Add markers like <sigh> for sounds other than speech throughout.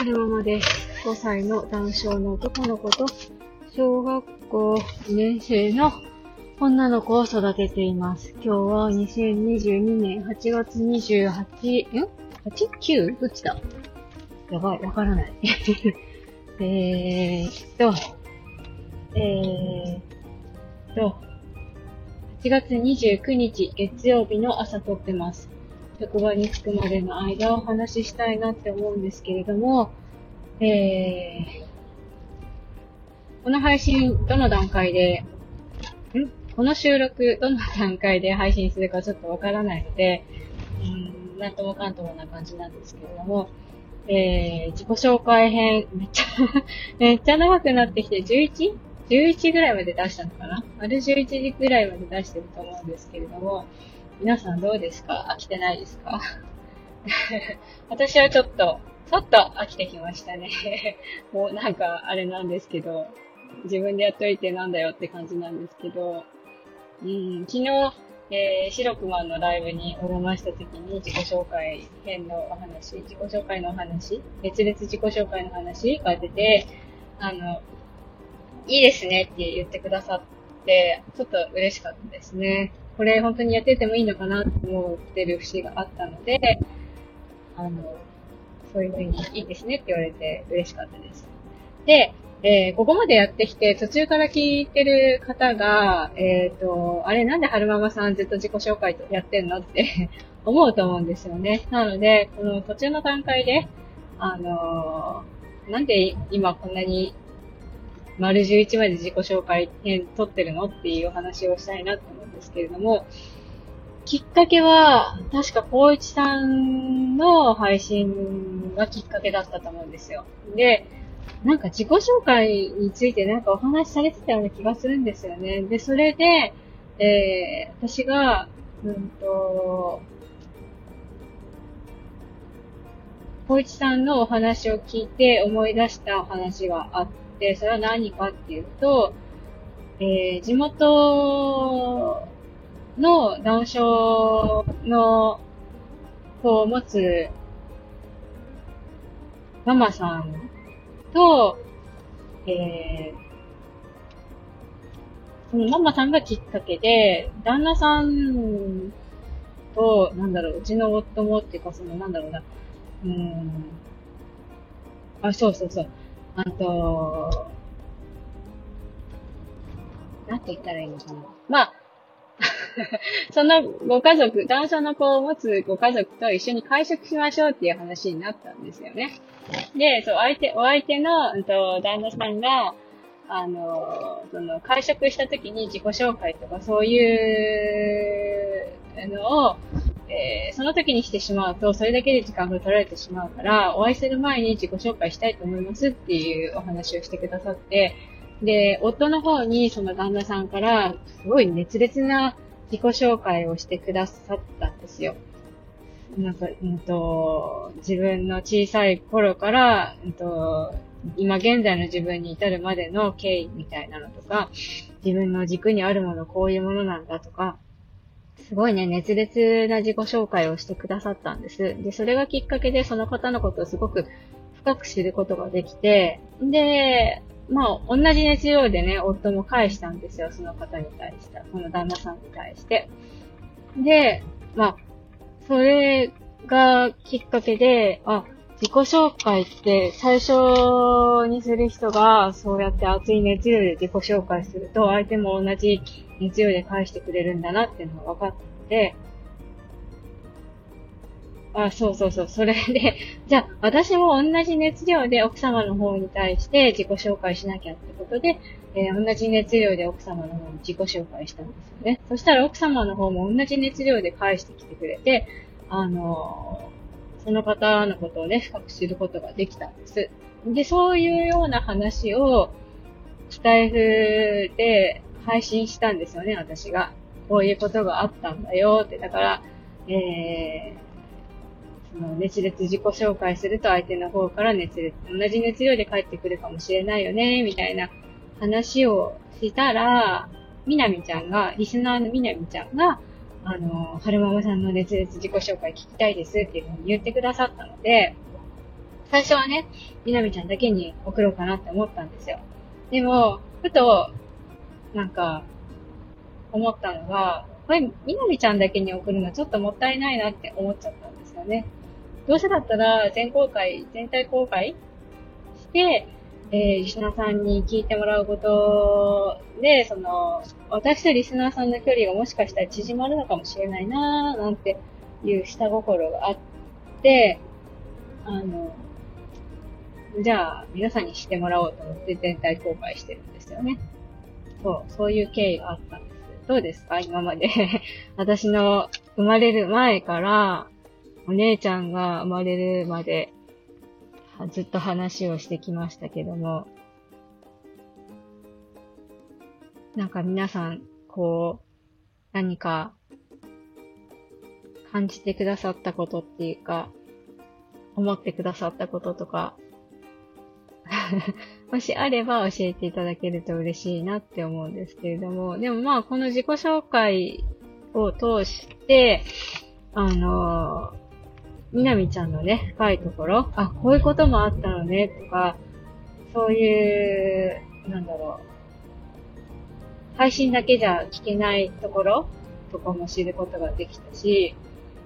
はるままです。5歳の男性の男の子と、小学校2年生の女の子を育てています。今日は2022年8月28、ん ?8?9? どっちだ？やばい、わからない。<laughs> えーっと、えーっと、8月29日月曜日の朝撮ってます。職場に着くまでの間お話ししたいなって思うんですけれども、えー、この配信どの段階で、ん？この収録どの段階で配信するかちょっとわからないので、うん、なんともかんともな感じなんですけれども、えー、自己紹介編、めっちゃ <laughs> めっちゃ長くなってきて、11?11 ぐらいまで出したのかな？あれ11時ぐらいまで出してると思うんですけれども、皆さんどうですか？飽きてないですか？<laughs> 私はちょっと、ちょっと飽きてきましたね。<laughs> もうなんかあれなんですけど、自分でやっといてなんだよって感じなんですけど、うん、昨日、えー、シロクマンのライブにお邪魔した時に自己紹介編のお話、自己紹介のお話、熱烈自己紹介の話が出て、あの、いいですねって言ってくださって、ちょっと嬉しかったですね。これ本当にやっててもいいのかなって思ってる節があったので、あの、そういうふうにいいですねって言われて嬉しかったです。で、えー、ここまでやってきて、途中から聞いてる方が、えっ、ー、と、あれなんで春ママさんずっと自己紹介やってんのって <laughs> 思うと思うんですよね。なので、この途中の段階で、あのー、なんで今こんなに丸11まで自己紹介編撮ってるのっていうお話をしたいなと思うんですけれども、きっかけは、確か光一さんの配信がきっかけだったと思うんですよ。で、なんか自己紹介についてなんかお話しされてたような気がするんですよね。で、それで、えー、私が、うんと、光一さんのお話を聞いて思い出したお話があって、それは何かっていうと、えー、地元の男性の子を持つママさんと、えー、そのママさんがきっかけで、旦那さんと、なんだろう、うちの夫もっていうか、その、なんだろうな、うん、あ、そうそうそう、あと、なんて言ったらいいのかな。まあ、<laughs> そのご家族、男性の子を持つご家族と一緒に会食しましょうっていう話になったんですよね。で、そう、相手、お相手の、うんと、旦那さんが、あの、その、会食した時に自己紹介とかそういうのを、えー、その時にしてしまうと、それだけで時間が取られてしまうから、お会いする前に自己紹介したいと思いますっていうお話をしてくださって、で、夫の方にその旦那さんから、すごい熱烈な自己紹介をしてくださったんですよ。なんか、うんと、自分の小さい頃から、うんと、今現在の自分に至るまでの経緯みたいなのとか、自分の軸にあるものこういうものなんだとか、すごいね、熱烈な自己紹介をしてくださったんです。で、それがきっかけでその方のことをすごく深く知ることができて、で、まあ、同じ熱量でね、夫も返したんですよ、その方に対して、その旦那さんに対して。で、まあ、それがきっかけで、あ、自己紹介って最初にする人がそうやって熱い熱量で自己紹介すると相手も同じ熱量で返してくれるんだなっていうのが分かったので、あ、そうそうそう。それで、<laughs> じゃあ、私も同じ熱量で奥様の方に対して自己紹介しなきゃってことで、えー、同じ熱量で奥様の方に自己紹介したんですよね。そしたら奥様の方も同じ熱量で返してきてくれて、あの、その方のことをね、深く知ることができたんです。で、そういうような話を、スタイフで配信したんですよね、私が。こういうことがあったんだよって。だから、えー、その熱烈自己紹介すると相手の方から熱烈、同じ熱量で返ってくるかもしれないよね、みたいな話をしたら、みなみちゃんが、リスナーのみなみちゃんが、あの、はるままさんの熱烈自己紹介聞きたいですっていうふうに言ってくださったので、最初はね、みなみちゃんだけに送ろうかなって思ったんですよ。でも、ふと、なんか、思ったのが、これ、みなみちゃんだけに送るのちょっともったいないなって思っちゃったんですよね。どうせだったら全公開、全体公開して、えー、リスナーさんに聞いてもらうことで、その、私とリスナーさんの距離がもしかしたら縮まるのかもしれないなーなんていう下心があって、あの、じゃあ、皆さんに知ってもらおうと思って全体公開してるんですよね。そう、そういう経緯があったんです。どうですか？今まで <laughs> 私の生まれる前から、お姉ちゃんが生まれるまで、ずっと話をしてきましたけども、なんか皆さん、こう、何か感じてくださったことっていうか、思ってくださったこととか、<laughs> もしあれば教えていただけると嬉しいなって思うんですけれども、でもまあこの自己紹介を通して、あのみなみちゃんのね、深いところ、あ、こういうこともあったのね、とか、そういう、なんだろう、配信だけじゃ聞けないところとかも知ることができたし、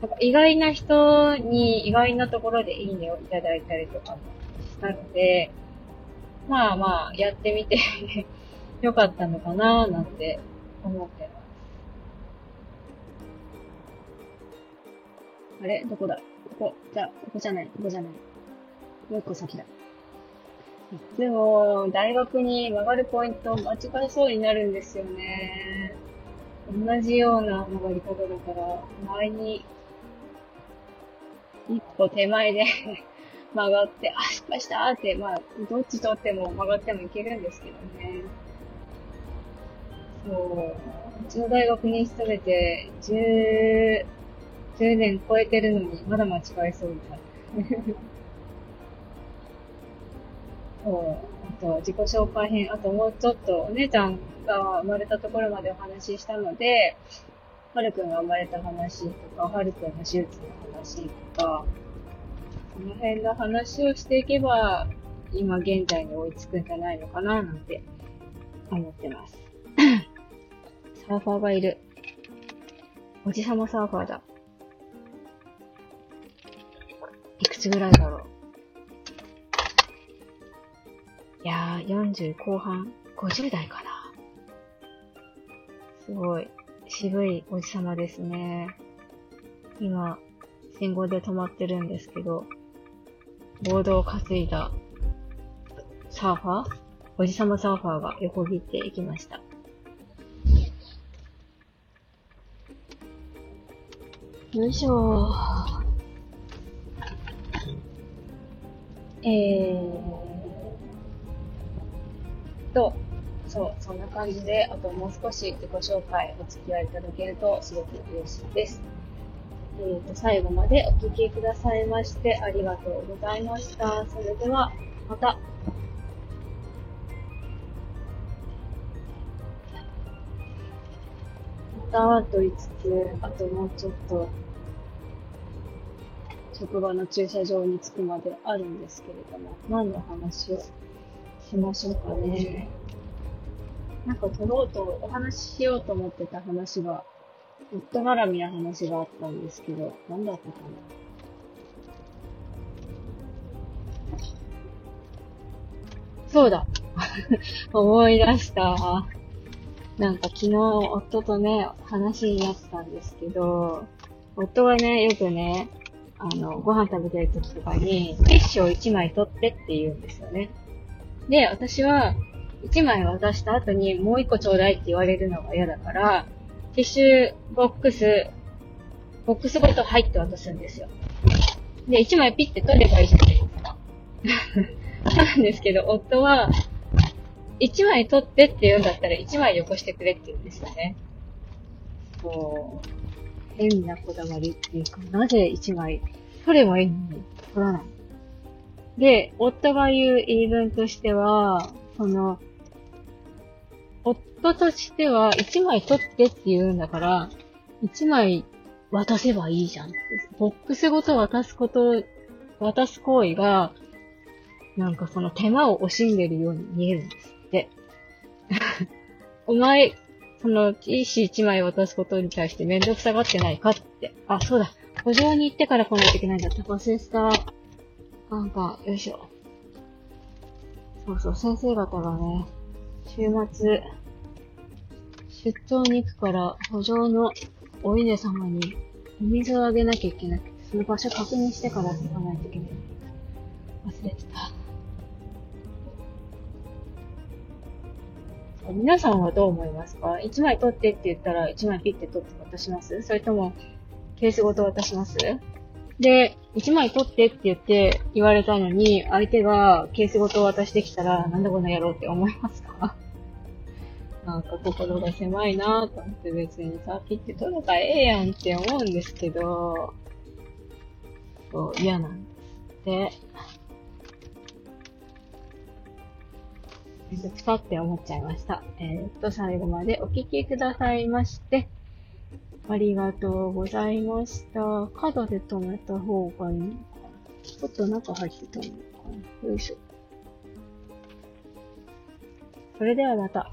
なんか意外な人に意外なところでいいねをいただいたりとかもしたので、まあまあ、やってみて <laughs> よかったのかななんて思ってます。あれ？どこだ？ここ。じゃあ、ここじゃない、ここじゃない。もう一個先だ。でも、大学に曲がるポイント間違えそうになるんですよね。同じような曲がり方だから、前に、一歩手前で <laughs> 曲がって、あ、失敗したって、まあ、どっちとっても曲がってもいけるんですけどね。そう。うちの大学に勤めて、10、10年超えてるのに、まだ間違えそうにな。<laughs> そう。あと、自己紹介編。あともうちょっと、お姉ちゃんが生まれたところまでお話ししたので、はるくんが生まれた話とか、はるくんの手術の話とか、この辺の話をしていけば、今現在に追いつくんじゃないのかななんて思ってます。<coughs> サーファーがいる。おじさまサーファーだ。いつぐらいだろう？いやー、40後半、50代かな。すごい、渋いおじさまですね。今、信号で止まってるんですけど、ボードを担いだサーファー？おじさまサーファーが横切っていきました。よいしょーえーと、そう、そんな感じで、あともう少し自己紹介お付き合いいただけるとすごく嬉しいです。えー、と最後までお聴きくださいましてありがとうございました。それでは、また。またと言いつつ、あともうちょっと、職場の駐車場に着くまであるんですけれども、何の話をしましょうかね。なんか撮ろうと、お話ししようと思ってた話が、夫絡みな話があったんですけど、なんだったかな。そうだ <laughs> 思い出した。なんか昨日夫とね、話になったんですけど、夫はね、よくね、あの、ご飯食べてる時とかに、ティッシュを1枚取ってって言うんですよね。で、私は、1枚渡した後にもう1個ちょうだいって言われるのが嫌だから、ティッシュボックス、ボックスごと入って渡すんですよ。で、1枚ピッて取ればいいじゃないですか。<laughs> なんですけど、夫は、1枚取ってって言うんだったら1枚よこしてくれって言うんですよね。そう。変なこだわりっていうか、なぜ1枚取ればいいの？に取らないで、夫が言う言い分としては、その、夫としては、1枚取ってって言うんだから、1枚渡せばいいじゃん。ボックスごと渡すこと、渡す行為が、なんかその手間を惜しんでるように見えるんですって。<laughs> お前、その、いいし1枚渡すことに対してめんどくさがってないかって。あ、そうだ。補助に行ってから来ないといけないんだった。忘れてた。なんか、よいしょ。そうそう、先生方がね、週末、出張に行くから、補助のお稲様にお水をあげなきゃいけなくて、その場所確認してから行かないといけない。忘れてた。皆さんはどう思いますか ?1 枚取ってって言ったら1枚ピッて取って渡します？それともケースごと渡します？で、1枚取ってって言って言われたのに、相手がケースごと渡してきたら、なんでこんなやろうって思いますか？<laughs> なんか心が狭いなぁと思って別にさ、ピッて取れたらええやんって思うんですけど、そう、嫌なんですって。めんどくさって思っちゃいました。え、っと、最後までお聞きくださいまして、ありがとうございました。角で止めた方がいいのかなちょっと中入ってたのかなよいしょ。それではまた。